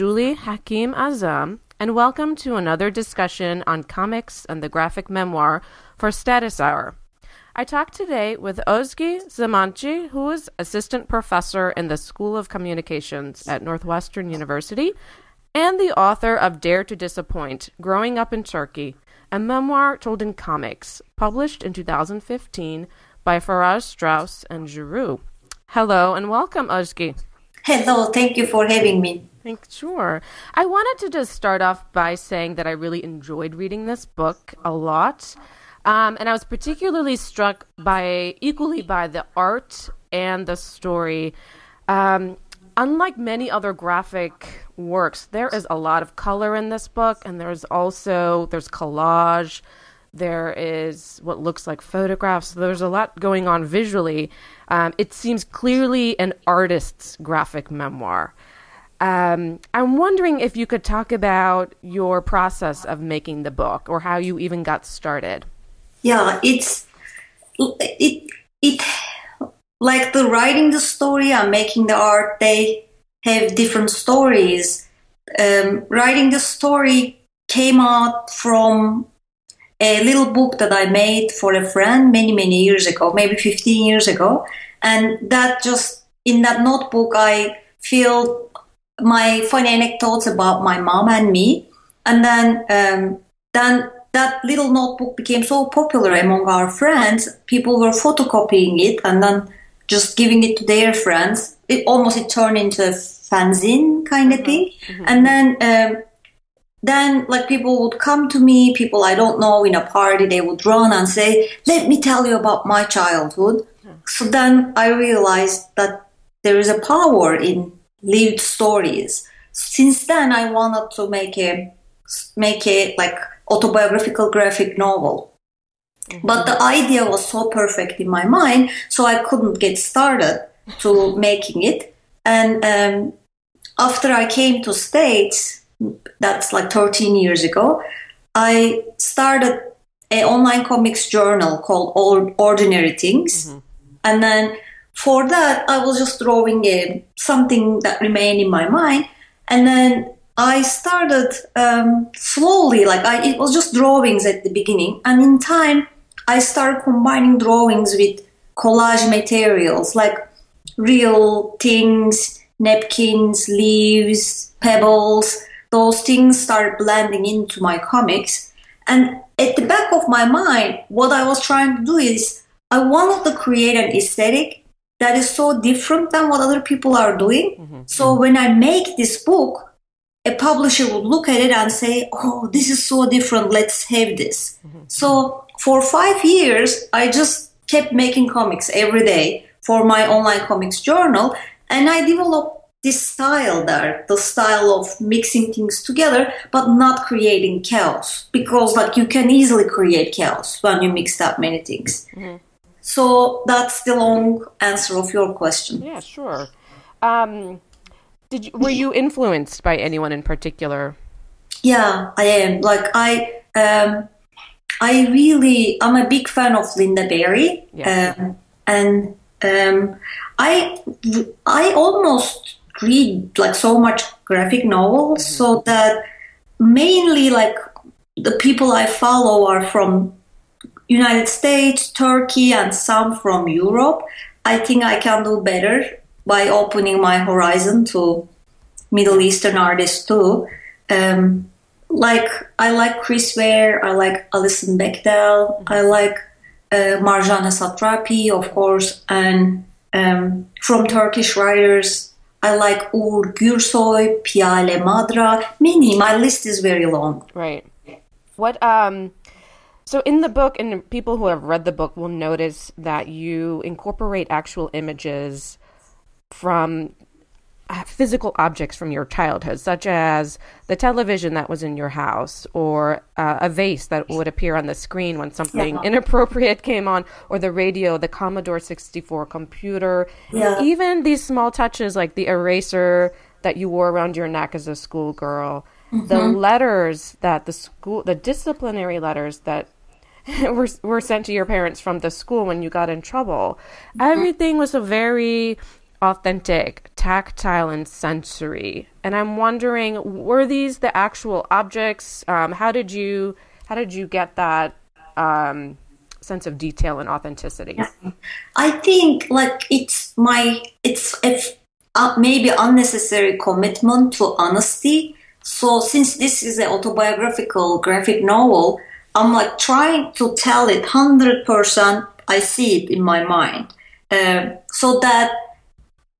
Julie Hakim Azzam, and welcome to another discussion on comics and the graphic memoir for Status Hour. I talked today with Ozge Samanci, who is assistant professor in the School of Communications at Northwestern University and the author of Dare to Disappoint Growing Up in Turkey, a memoir told in comics, published in 2015 by Farrar Straus and Giroux. Hello and welcome, Ozge. Hello, thank you for having me. Thank, sure. I wanted to just start off by saying that I really enjoyed reading this book a lot. Um, and I was particularly struck by equally by the art and the story. Um, unlike many other graphic works, there is a lot of color in this book, and there's also there's collage. There is what looks like photographs. There's a lot going on visually. Um, it seems clearly an artist's graphic memoir. Um, I'm wondering if you could talk about your process of making the book or how you even got started. Yeah, it's it it like the writing the story and making the art. They have different stories. Um, writing the story came out from a little book that I made for a friend many many years ago, maybe 15 years ago, and that just in that notebook I feel my funny anecdotes about my mom and me. And then, um, then that little notebook became so popular among our friends. People were photocopying it and then just giving it to their friends. It almost it turned into a fanzine kind of thing. Mm-hmm. And then, um, then like people would come to me, people I don't know in a party, they would run and say, "Let me tell you about my childhood." Mm-hmm. So then I realized that there is a power in lived stories. Since then, I wanted to make a make a like autobiographical graphic novel. Mm-hmm. But the idea was so perfect in my mind, so I couldn't get started to making it. And um, after I came to States, that's like 13 years ago, I started an online comics journal called Ordinary Things. Mm-hmm. And then for that, I was just drawing a, something that remained in my mind. And then I started um, slowly, like I, it was just drawings at the beginning. And in time, I started combining drawings with collage materials, like real things, napkins, leaves, pebbles. Those things started blending into my comics. And at the back of my mind, what I was trying to do is I wanted to create an aesthetic that is so different than what other people are doing. Mm-hmm. So when I make this book, a publisher would look at it and say, "Oh, this is so different. Let's have this." Mm-hmm. So for five years, I just kept making comics every day for my online comics journal, and I developed this style there, the style of mixing things together, but not creating chaos. Because like you can easily create chaos when you mix that many things. Mm-hmm. So that's the long answer of your question. Yeah, sure. Um, did you, were you influenced by anyone in particular? Yeah, I am. Like I, um, I really, I'm a big fan of Lynda Barry, yeah. um, and um, I, I almost read like so much graphic novels, mm-hmm. so that mainly like the people I follow are from United States, Turkey, and some from Europe. I think I can do better by opening my horizon to Middle Eastern artists too. Um, like I like Chris Ware, I like Alison Bechdel, I like uh, Marjane Satrapi, of course, and um, from Turkish writers, I like Uğur Gürsoy, Piyale Madra. Many. My list is very long. Right. What um so in the book, and people who have read the book will notice that you incorporate actual images from uh, physical objects from your childhood, such as the television that was in your house, or uh, a vase that would appear on the screen when something yeah. inappropriate came on, or the radio, the Commodore 64 computer, yeah. even these small touches like the eraser that you wore around your neck as a schoolgirl. Mm-hmm. The letters that the school, the disciplinary letters that were, were sent to your parents from the school when you got in trouble. Mm-hmm. Everything was a very authentic, tactile, and sensory. And I'm wondering, were these the actual objects? Um, how did you how did you get that um, sense of detail and authenticity? I think like it's my it's it's uh, maybe unnecessary commitment to honesty. So since this is an autobiographical graphic novel, I'm like trying to tell it hundred percent. I see it in my mind, uh, so that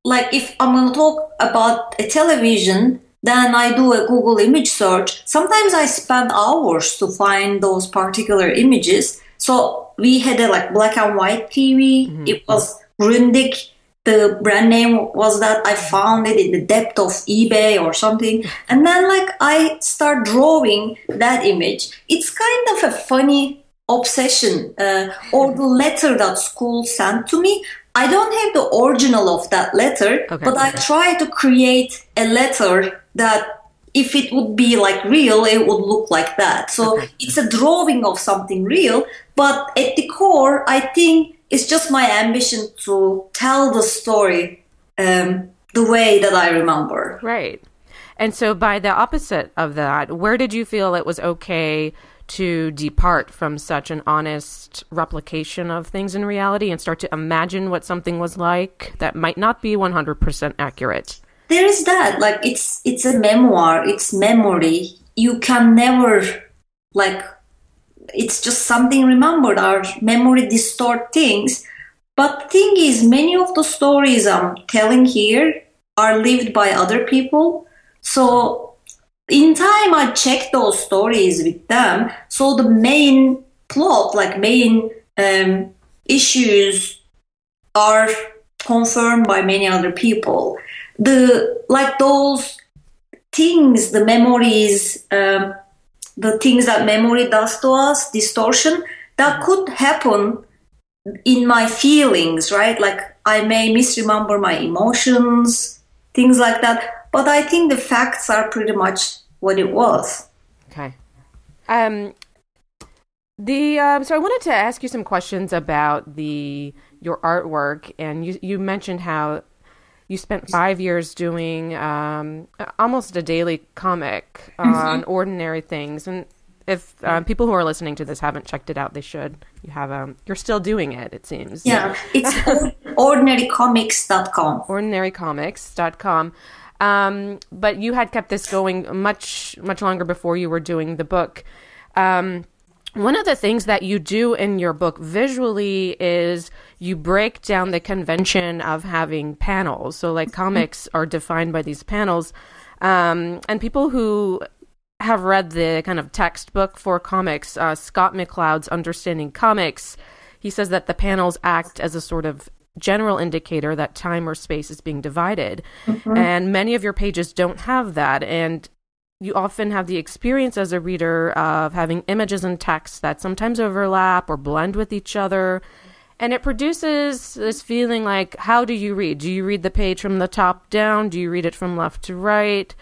like if I'm gonna talk about a television, then I do a Google image search. Sometimes I spend hours to find those particular images. So we had a like black and white TV. Mm-hmm. It was Grundig the brand name was that I found it in the depth of eBay or something. And then like I start drawing that image. It's kind of a funny obsession uh, or the letter that school sent to me. I don't have the original of that letter, okay, but okay. I try to create a letter that if it would be like real, it would look like that. So okay. it's a drawing of something real, but at the core, I think it's just my ambition to tell the story um, the way that I remember. Right. And so, by the opposite of that, where did you feel it was okay to depart from such an honest replication of things in reality and start to imagine what something was like that might not be 100% accurate? There is that. Like, it's it's a memoir. It's memory. You can never like it's just something remembered. Our memory distort things. But thing is, many of the stories I'm telling here are lived by other people. So in time, I check those stories with them. So the main plot, like main um, issues, are confirmed by many other people. The like those things, the memories. Um, the things that memory does to us, distortion, that could happen in my feelings, right? Like I may misremember my emotions, things like that. But I think the facts are pretty much what it was. Okay. Um, the um, so I wanted to ask you some questions about the your artwork, and you you mentioned how you spent five years doing um, almost a daily comic mm-hmm. on ordinary things. And if um, people who are listening to this haven't checked it out they should. You have um you're still doing it it seems. Yeah. It's ordinarycomics.com ordinarycomics.com um, but you had kept this going much much longer before you were doing the book. Um, one of the things that you do in your book visually is you break down the convention of having panels. So, like, mm-hmm. comics are defined by these panels. Um, and people who have read the kind of textbook for comics, uh, Scott McCloud's Understanding Comics, he says that the panels act as a sort of general indicator that time or space is being divided. Mm-hmm. And many of your pages don't have that. And you often have the experience as a reader of having images and text that sometimes overlap or blend with each other. And it produces this feeling like, how do you read? Do you read the page from the top down? Do you read it from left to right?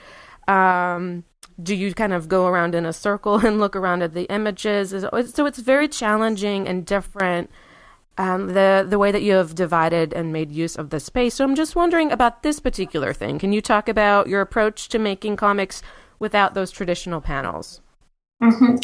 Um, do you kind of go around in a circle and look around at the images? So it's very challenging and different. Um, the the way that you have divided and made use of the space. So I'm just wondering about this particular thing. Can you talk about your approach to making comics without those traditional panels. Mm-hmm.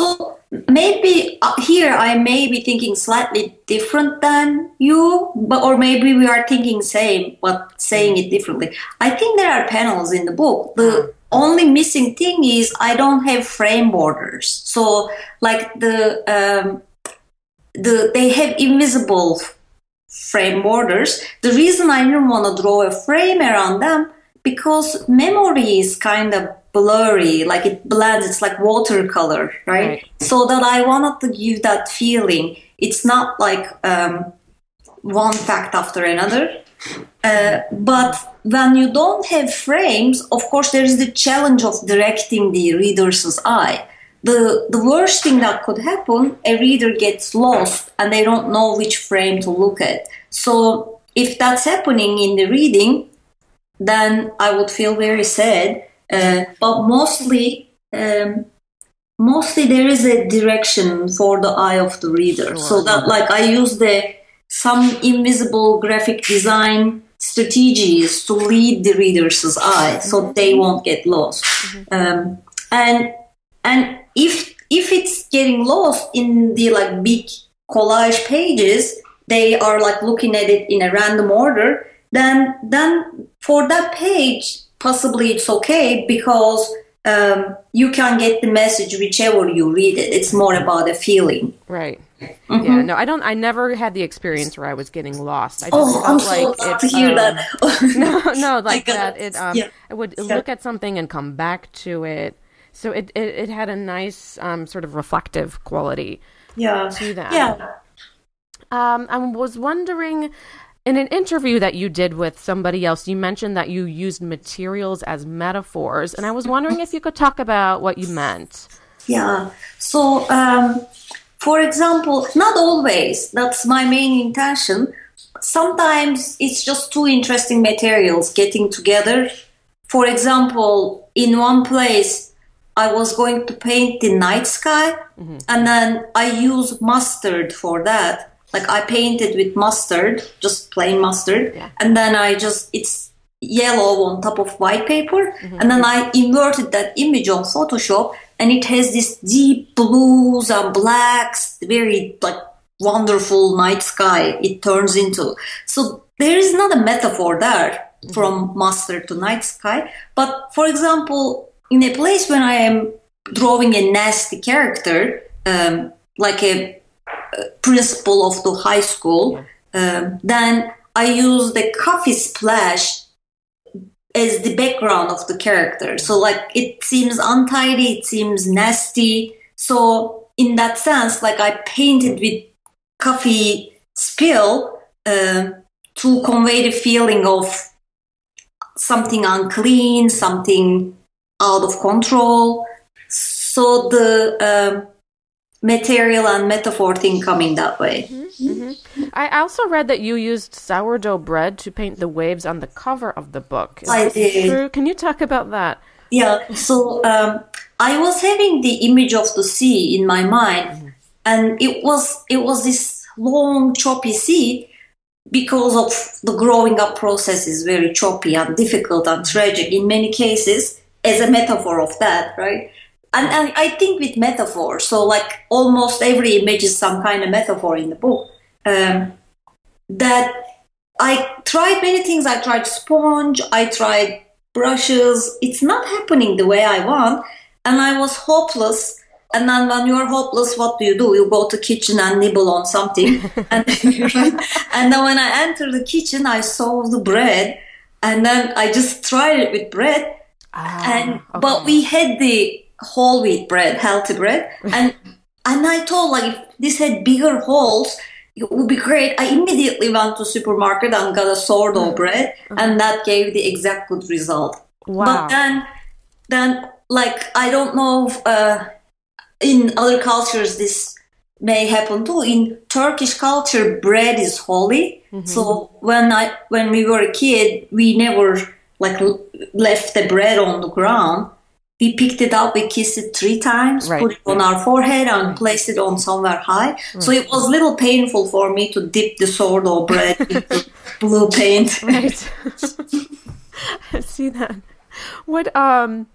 So maybe uh, here I may be thinking slightly different than you, but or maybe we are thinking same but saying it differently. I think there are panels in the book. The uh-huh. only missing thing is I don't have frame borders. So like the um, the they have invisible frame borders. The reason I didn't want to draw a frame around them because memory is kind of blurry, like it blends, it's like watercolor, right? right? So that I wanted to give that feeling. It's not like um, one fact after another. Uh, but when you don't have frames, of course, there is the challenge of directing the reader's eye. The, the worst thing that could happen, a reader gets lost and they don't know which frame to look at. So if that's happening in the reading, then I would feel very sad uh, but mostly, um, mostly there is a direction for the eye of the reader. Sure. So that, like, I use the some invisible graphic design strategies to lead the reader's eye so they won't get lost. Um, and and if if it's getting lost in the like big collage pages, they are like looking at it in a random order. Then then for that page, possibly it's okay because um, you can get the message whichever you read it. It's more about a feeling. Right. Yeah. No, I don't. I never had the experience where I was getting lost. I just Oh, I'm felt so like glad it, to hear um, that. no, no, like that. it. It um, Yeah. I would Yeah. look at something and come back to it. So it it, it had a nice um, sort of reflective quality. yeah. to that. Yeah. Um, I was wondering, in an interview that you did with somebody else, you mentioned that you used materials as metaphors, and I was wondering if you could talk about what you meant. Yeah. So, um, for example, not always. That's my main intention. Sometimes it's just two interesting materials getting together. For example, in one place, I was going to paint the night sky, and then I use mustard for that. Like I painted with mustard, just plain mustard, Yeah. and then I just it's yellow on top of white paper, and then I inverted that image on Photoshop, and it has this deep blues and blacks, very like wonderful night sky. It turns into. So there is not a metaphor there from mustard to night sky, but for example, in a place when I am drawing a nasty character, um, like a principal of the high school, um, then I use the coffee splash as the background of the character. So like it seems untidy, it seems nasty. So in that sense, like I painted with coffee spill um to convey the feeling of something unclean, something out of control. So the um, material and metaphor thing coming that way. I also read that you used sourdough bread to paint the waves on the cover of the book. Is I did. true? Can you talk about that? Yeah, so um, I was having the image of the sea in my mind, and it was it was this long choppy sea because of the growing up process is very choppy and difficult and tragic in many cases as a metaphor of that, right? And, and I think with metaphor, so like almost every image is some kind of metaphor in the book. Um, that I tried many things. I tried sponge, I tried brushes. It's not happening the way I want, and I was hopeless. And then when you're hopeless, what do you do? You go to kitchen and nibble on something. and, and then when I entered the kitchen, I saw the bread, and then I just tried it with bread. and but we had the whole wheat bread, healthy bread, and and I thought like if this had bigger holes, it would be great. I immediately went to supermarket and got a sourdough mm-hmm. bread, mm-hmm. and that gave the exact good result. Wow. But then, then like I don't know if uh, in other cultures this may happen too. In Turkish culture, bread is holy. Mm-hmm. So when I when we were a kid, we never like l- left the bread on the ground. We picked it up, we kissed it three times, Right. put it on our forehead, and placed it on somewhere high. So it was a little painful for me to dip the sourdough bread into blue paint. right. I see that. What um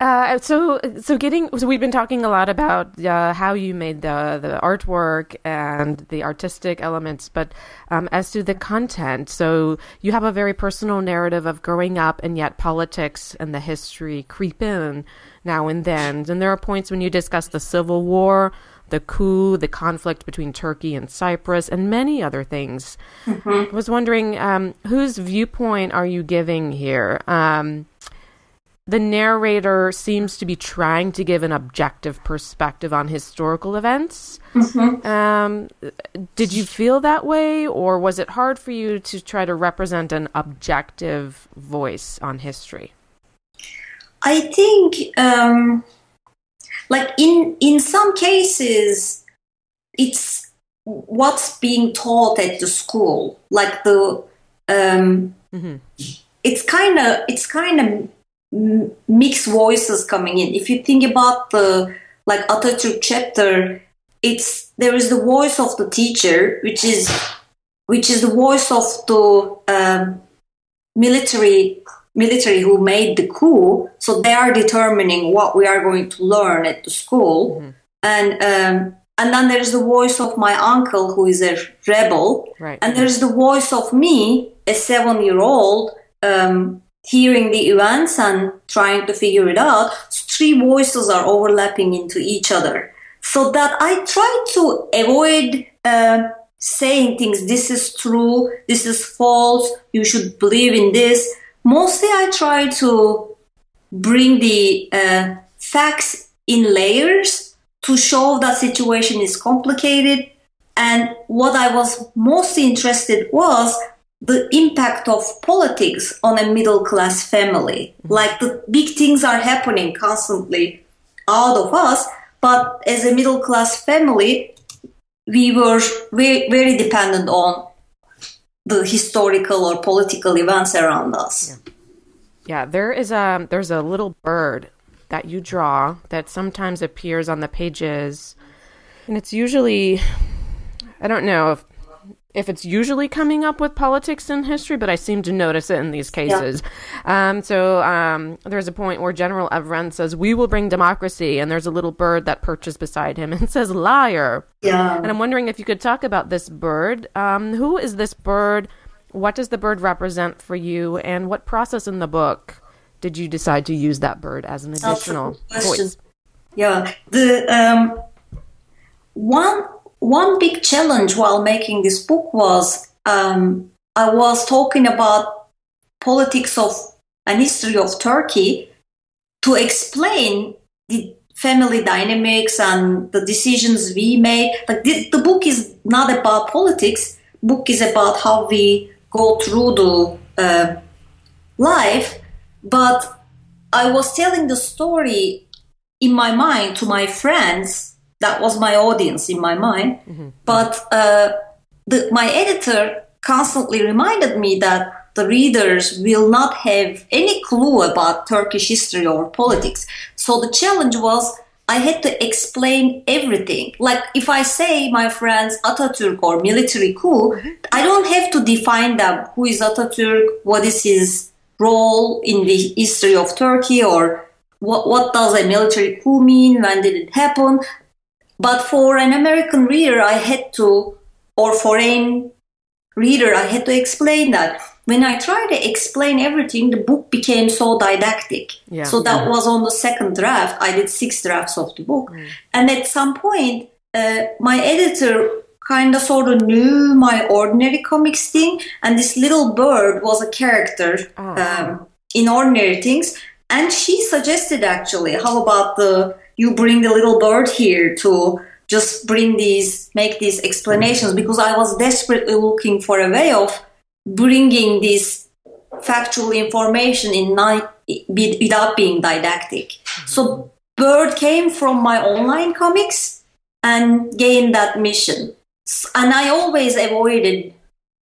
uh so so getting so we've been talking a lot about uh, how you made the the artwork and the artistic elements but um as to the content so you have a very personal narrative of growing up and yet politics and the history creep in now and then and there are points when you discuss the civil war the coup, the conflict between Turkey and Cyprus, and many other things. I was wondering um, whose viewpoint are you giving here? Um, the narrator seems to be trying to give an objective perspective on historical events. Um, did you feel that way, or was it hard for you to try to represent an objective voice on history? I think, um, like in in some cases, it's what's being taught at the school. Like the, um, it's kind of it's kind of mixed voices coming in. If you think about the like Atatürk chapter, it's there is the voice of the teacher, which is which is the voice of the um, military military who made the coup. So they are determining what we are going to learn at the school, mm-hmm. and um, and then there's the voice of my uncle who is a rebel, right. and there's the voice of me, a seven year old. Um, hearing the events and trying to figure it out, three voices are overlapping into each other. So that I try to avoid uh, saying things, this is true, this is false, you should believe in this. Mostly I try to bring the uh, facts in layers to show that situation is complicated. And what I was most interested was the impact of politics on a middle class family. Mm-hmm. Like the big things are happening constantly out of us, but as a middle class family, we were very, very dependent on the historical or political events around us. Yeah. yeah, there is a there's a little bird that you draw that sometimes appears on the pages, and it's usually I don't know if if it's usually coming up with politics and history, but I seem to notice it in these cases. Yeah. Um, so um, there's a point where General Evren says, "We will bring democracy," and there's a little bird that perches beside him and says, "Liar." Yeah. And I'm wondering if you could talk about this bird. Um, who is this bird? What does the bird represent for you? And what process in the book did you decide to use that bird as an additional voice? Yeah. The um, one one big challenge while making this book was um, I was talking about politics of and history of Turkey to explain the family dynamics and the decisions we made. Like the, the book is not about politics. Book is about how we go through the uh, life. But I was telling the story in my mind to my friends that was my audience in my mind. Mm-hmm. But uh, the, my editor constantly reminded me that the readers will not have any clue about Turkish history or politics. So the challenge was I had to explain everything. Like if I say my friends Atatürk or military coup, mm-hmm. I don't have to define them. Who is Atatürk? What is his role in the history of Turkey or what, what does a military coup mean? When did it happen? But for an American reader, I had to, or for a foreign reader, I had to explain that. When I tried to explain everything, the book became so didactic. Yeah. So that was on the second draft. I did six drafts of the book. Mm. And at some point, uh, my editor kind of sort of knew my ordinary comics thing, and this little bird was a character oh. um, in ordinary things. And she suggested actually, how about the you bring the little bird here to just bring these, make these explanations because I was desperately looking for a way of bringing this factual information in not, without being didactic. So Bird came from my online comics and gained that mission. And I always avoided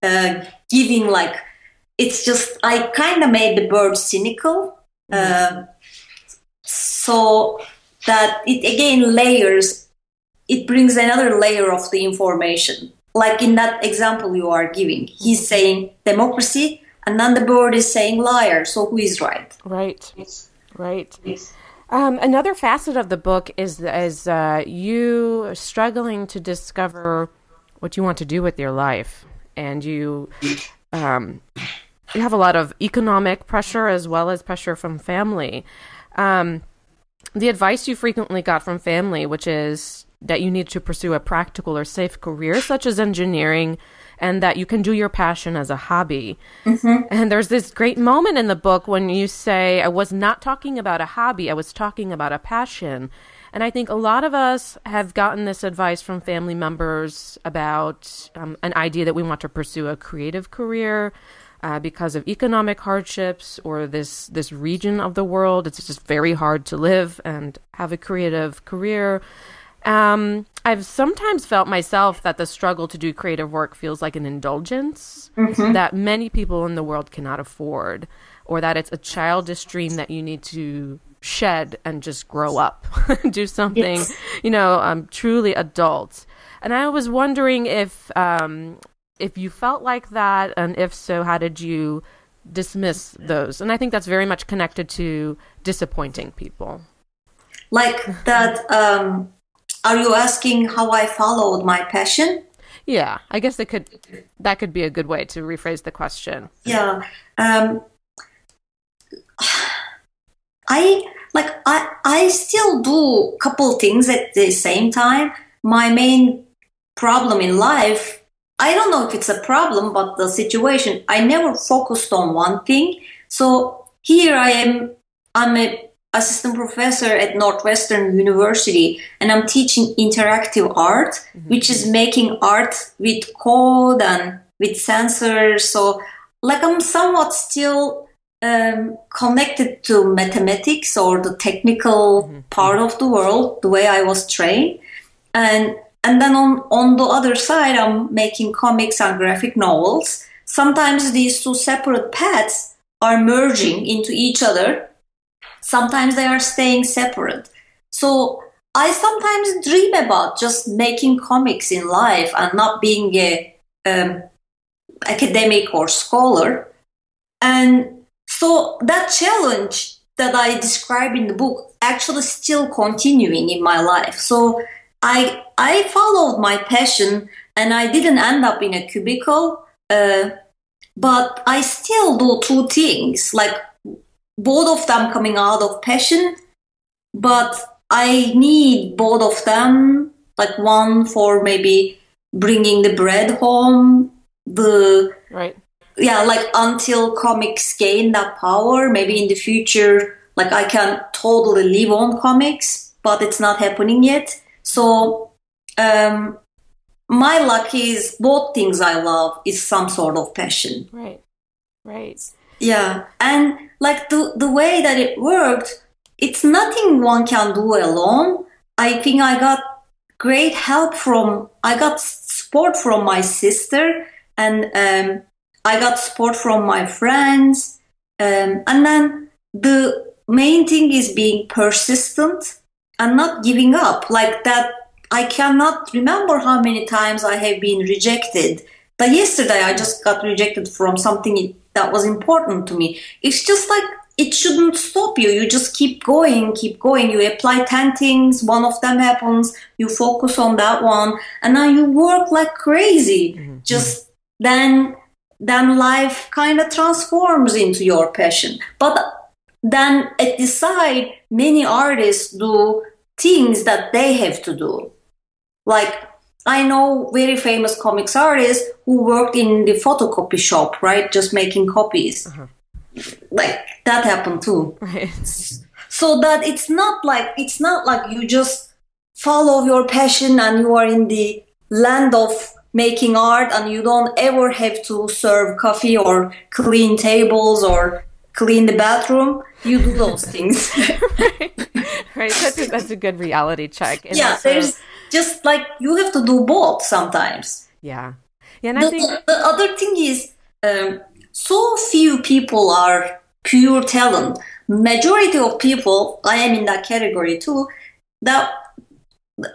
uh, giving like, it's just, I kind of made the bird cynical. Uh, so that it again layers it brings another layer of the information. Like in that example you are giving he's saying democracy and then the bird is saying liar so who is right? Right. Right. Um, another facet of the book is is uh, you are struggling to discover what you want to do with your life, and you um, you have a lot of economic pressure as well as pressure from family. Um, the advice you frequently got from family, which is that you need to pursue a practical or safe career, such as engineering, and that you can do your passion as a hobby. Mm-hmm. And there's this great moment in the book when you say, I was not talking about a hobby, I was talking about a passion. And I think a lot of us have gotten this advice from family members about um, an idea that we want to pursue a creative career uh, because of economic hardships or this this region of the world. It's just very hard to live and have a creative career. Um, I've sometimes felt myself that the struggle to do creative work feels like an indulgence mm-hmm. that many people in the world cannot afford, or that it's a childish dream that you need to shed and just grow up, do something, yes. you know, um, truly adult. And I was wondering if um, if you felt like that, and if so, how did you dismiss those? And I think that's very much connected to disappointing people. Like that, um, are you asking how I followed my passion? Yeah, I guess that could that could be a good way to rephrase the question. Yeah. Um, I like I I still do a couple things at the same time. My main problem in life, I don't know if it's a problem, but the situation, I never focused on one thing. So here I am, I'm a assistant professor at Northwestern University and I'm teaching interactive art, mm-hmm. which is making art with code and with sensors. So like I'm somewhat still um, connected to mathematics or the technical mm-hmm. part of the world, the way I was trained. And and then on, on the other side, I'm making comics and graphic novels. Sometimes these two separate paths are merging into each other. Sometimes they are staying separate. So I sometimes dream about just making comics in life and not being a um, academic or scholar. And so that challenge that I describe in the book actually still continuing in my life. So I I followed my passion and I didn't end up in a cubicle, uh, but I still do two things, like both of them coming out of passion, but I need both of them, like one for maybe bringing the bread home, the right. yeah like until comics gain that power maybe in the future like i can totally live on comics but it's not happening yet so um my luck is both things i love is some sort of passion. Right. Right. Yeah. And like the the way that it worked it's nothing one can do alone. I think i got great help from i got support from my sister and um, I got support from my friends. Um, and then the main thing is being persistent and not giving up. Like that, I cannot remember how many times I have been rejected. But yesterday, I just got rejected from something that was important to me. It's just like it shouldn't stop you. You just keep going, keep going. You apply 10 things, one of them happens, you focus on that one, and now you work like crazy. Mm-hmm. Just then then life kind of transforms into your passion. But then at the side, many artists do things that they have to do. Like I know very famous comics artists who worked in the photocopy shop, right? Just making copies. Uh-huh. Like that happened too. Right. So that it's not like it's not like you just follow your passion and you are in the land of making art and you don't ever have to serve coffee or clean tables or clean the bathroom you do those things. Right. Right. That's a, that's a good reality check and yeah also, there's just like you have to do both sometimes. Yeah. Yeah and the, I think the, the other thing is um, so few people are pure talent. Majority of people i am in that category too that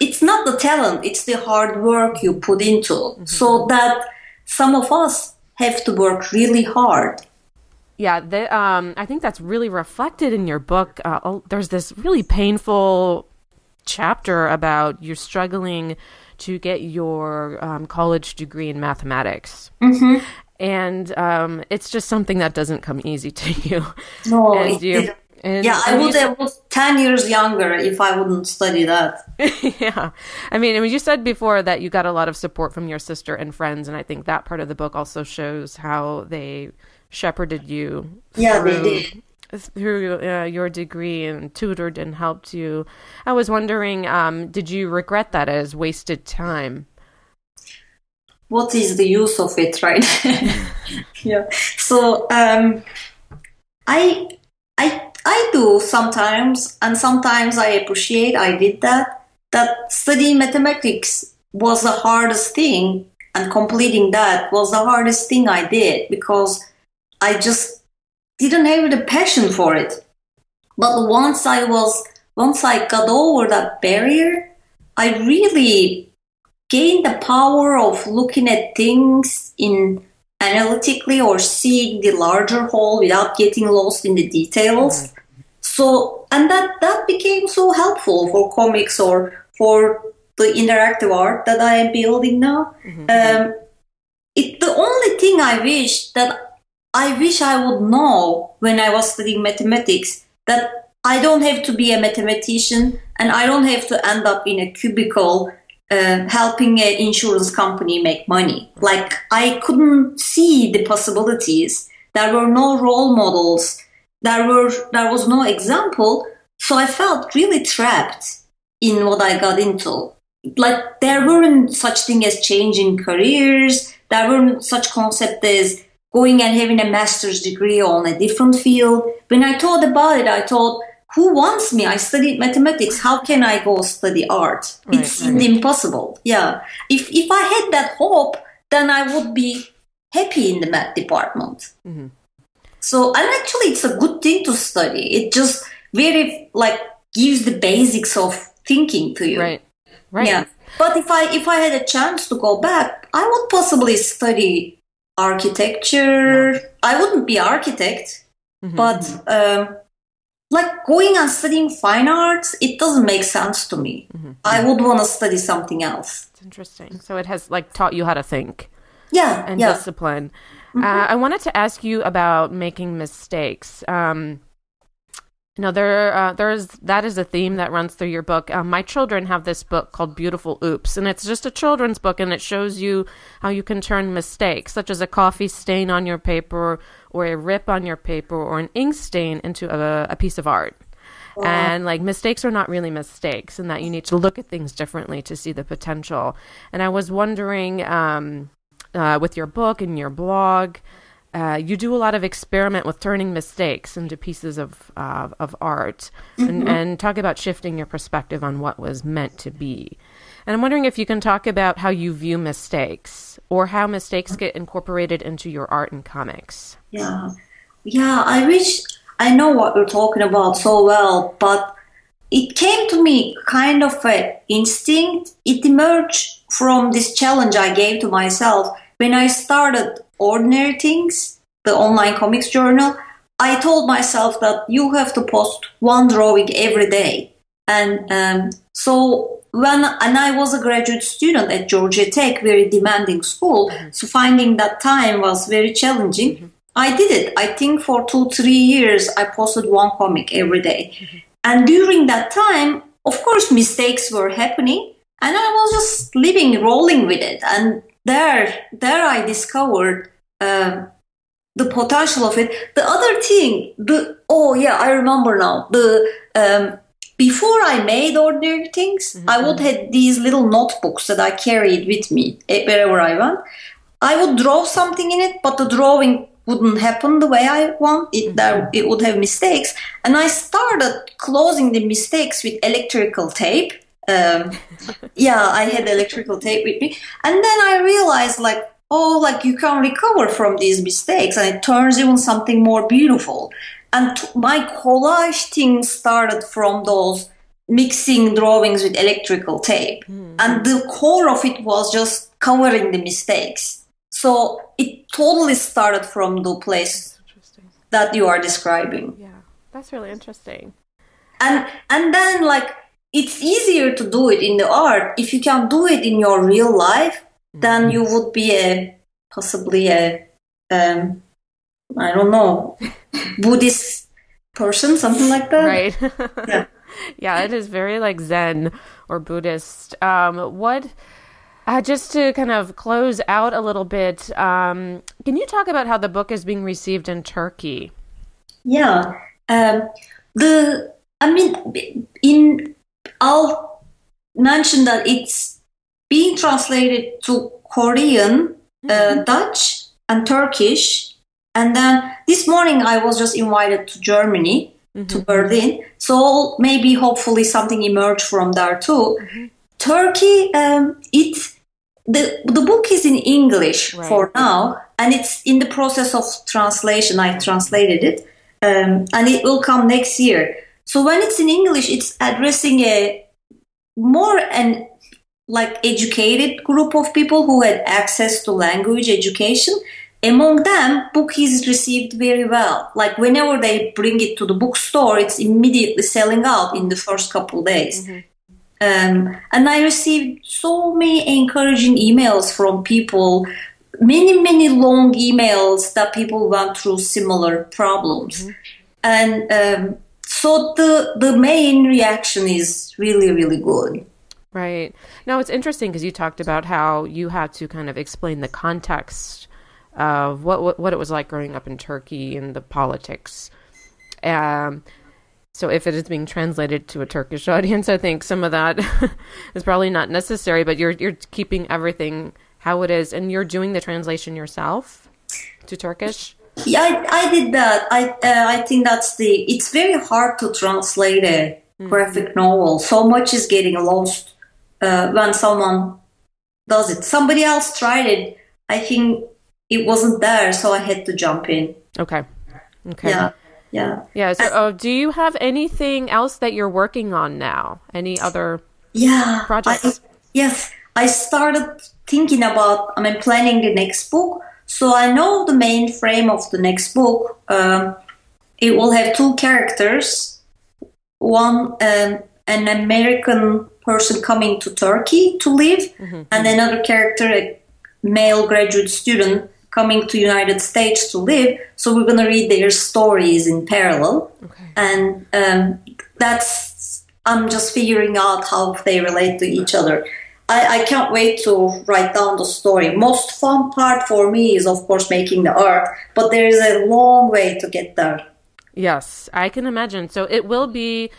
it's not the talent it's the hard work you put into. Mm-hmm. so that some of us have to work really hard yeah the, um, i think that's really reflected in your book. Uh, oh, there's this really painful chapter about you're struggling to get your um, college degree in mathematics. Mm-hmm. and um, it's just something that doesn't come easy to you. No and you, and, yeah, I would have was ten years younger if I wouldn't study that. yeah, I mean, I mean, you said before that you got a lot of support from your sister and friends, and I think that part of the book also shows how they shepherded you. Yeah, through, they did through uh, your degree and tutored and helped you. I was wondering, um, did you regret that as wasted time? What is the use of it, right? yeah. So um, I I I do sometimes, and sometimes I appreciate I did that. That studying mathematics was the hardest thing, and completing that was the hardest thing I did because I just didn't have the passion for it. But once I was, once I got over that barrier, I really gained the power of looking at things in analytically or seeing the larger whole without getting lost in the details. Mm-hmm. So, and that that became so helpful for comics or for the interactive art that I am building now. Mm-hmm. Um, it the only thing I wish that I wish I would know when I was studying mathematics that I don't have to be a mathematician and I don't have to end up in a cubicle uh, helping an insurance company make money. Like I couldn't see the possibilities. There were no role models. There were there was no example. So I felt really trapped in what I got into. Like there weren't such thing as changing careers. There weren't such concept as going and having a master's degree on a different field. When I thought about it, I thought, who wants me? I studied mathematics. How can I go study art? Right, it seemed right. impossible. Yeah. If if I had that hope, then I would be happy in the math department. Mm-hmm. So, and actually, it's a good thing to study. It just very like gives the basics of thinking to you. Right. Right. Yeah. But if I if I had a chance to go back, I would possibly study architecture. I wouldn't be architect, mm-hmm. but um, like going and studying fine arts, it doesn't make sense to me. Mm-hmm. I would want to study something else. It's interesting. So it has like taught you how to think. Yeah, and yeah. discipline. Mm-hmm. Uh, I wanted to ask you about making mistakes. Um, know, there, uh, there's that is a theme that runs through your book. Um, my children have this book called Beautiful Oops, and it's just a children's book, and it shows you how you can turn mistakes, such as a coffee stain on your paper, or a rip on your paper, or an ink stain, into a, a piece of art. Wow. And like mistakes are not really mistakes, and that you need to look at things differently to see the potential. And I was wondering, um, uh, with your book and your blog uh, you do a lot of experiment with turning mistakes into pieces of uh, of art, mm-hmm. and, and talk about shifting your perspective on what was meant to be. And I'm wondering if you can talk about how you view mistakes, or how mistakes get incorporated into your art and comics. Yeah, yeah. I wish I know what you're talking about so well, but it came to me kind of an instinct. It emerged from this challenge I gave to myself when I started Ordinary Things, the online comics journal, I told myself that you have to post one drawing every day. And um, so when and I was a graduate student at Georgia Tech, very demanding school, mm-hmm. so finding that time was very challenging. Mm-hmm. I did it. I think for two, three years, I posted one comic every day. Mm-hmm. And during that time, of course, mistakes were happening, and I was just living, rolling with it. And there, there, I discovered um, the potential of it. The other thing, the oh yeah, I remember now. The um, before I made ordinary things, mm-hmm. I would have these little notebooks that I carried with me wherever I went. I would draw something in it, but the drawing wouldn't happen the way I want. It mm-hmm. there it would have mistakes, and I started closing the mistakes with electrical tape. Um, yeah, I had electrical tape with me, and then I realized like oh, like you can recover from these mistakes and it turns even something more beautiful. And my collage thing started from those mixing drawings with electrical tape. Mm. And the core of it was just covering the mistakes. So it totally started from the place that you are describing. Yeah, that's really interesting. And and then like it's easier to do it in the art if you can do it in your real life then you would be a possibly a um, I don't know Buddhist person, something like that. Right. yeah. yeah, it is very like Zen or Buddhist. Um, what? Uh, just to kind of close out a little bit, um, can you talk about how the book is being received in Turkey? Yeah, um, the I mean, in I'll mention that it's being translated to Korean, uh, mm-hmm. Dutch, and Turkish. And then this morning I was just invited to Germany, mm-hmm. to Berlin. So maybe hopefully something emerged from there too. Mm-hmm. Turkey, um, it the the book is in English right. for now, and it's in the process of translation. I translated it, um, and it will come next year. So when it's in English, it's addressing a more an like educated group of people who had access to language education. Among them, book is received very well. Like whenever they bring it to the bookstore, it's immediately selling out in the first couple days. Mm-hmm. Um, and I received so many encouraging emails from people, many, many long emails that people went through similar problems. Mm-hmm. And um, so the, the main reaction is really, really good. Right. Now it's interesting because you talked about how you had to kind of explain the context of what, what, what it was like growing up in Turkey and the politics. Um, so if it is being translated to a Turkish audience, I think some of that is probably not necessary. But you're you're keeping everything how it is, and you're doing the translation yourself to Turkish. Yeah, I, I did that. I uh, I think that's the. It's very hard to translate a mm-hmm. graphic novel. So much is getting lost uh, when someone does it. Somebody else tried it. I think it wasn't there, so I had to jump in. Okay. Okay. Yeah yeah yeah so uh, do you have anything else that you're working on now any other yeah projects I, yes i started thinking about i mean planning the next book so i know the main frame of the next book um, it will have two characters one um, an american person coming to turkey to live mm-hmm. and another character a male graduate student coming to United States to live. So we're going to read their stories in parallel, okay. and um, that's I'm just figuring out how they relate to each other. I, I, can't wait to write down the story. Most fun part for me is, of course, making the art, but there is a long way to get there. Yes, I can imagine. So it will be,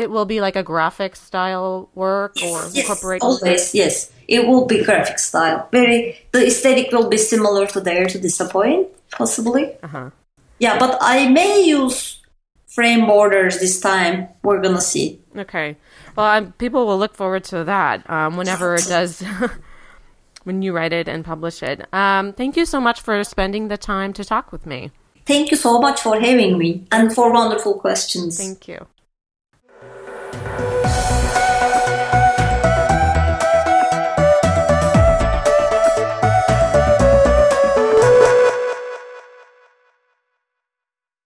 it will be like a graphic style work yes, or yes, incorporate. Always, yes it will be graphic style. Very the aesthetic will be similar to Dare to Disappoint, possibly. Uh-huh. Yeah, but I may use frame borders this time. We're gonna see. Okay. Well, I'm, people will look forward to that um, whenever it does. when you write it and publish it. Um, thank you so much for spending the time to talk with me. Thank you so much for having me and for wonderful questions. Thank you. Thank you.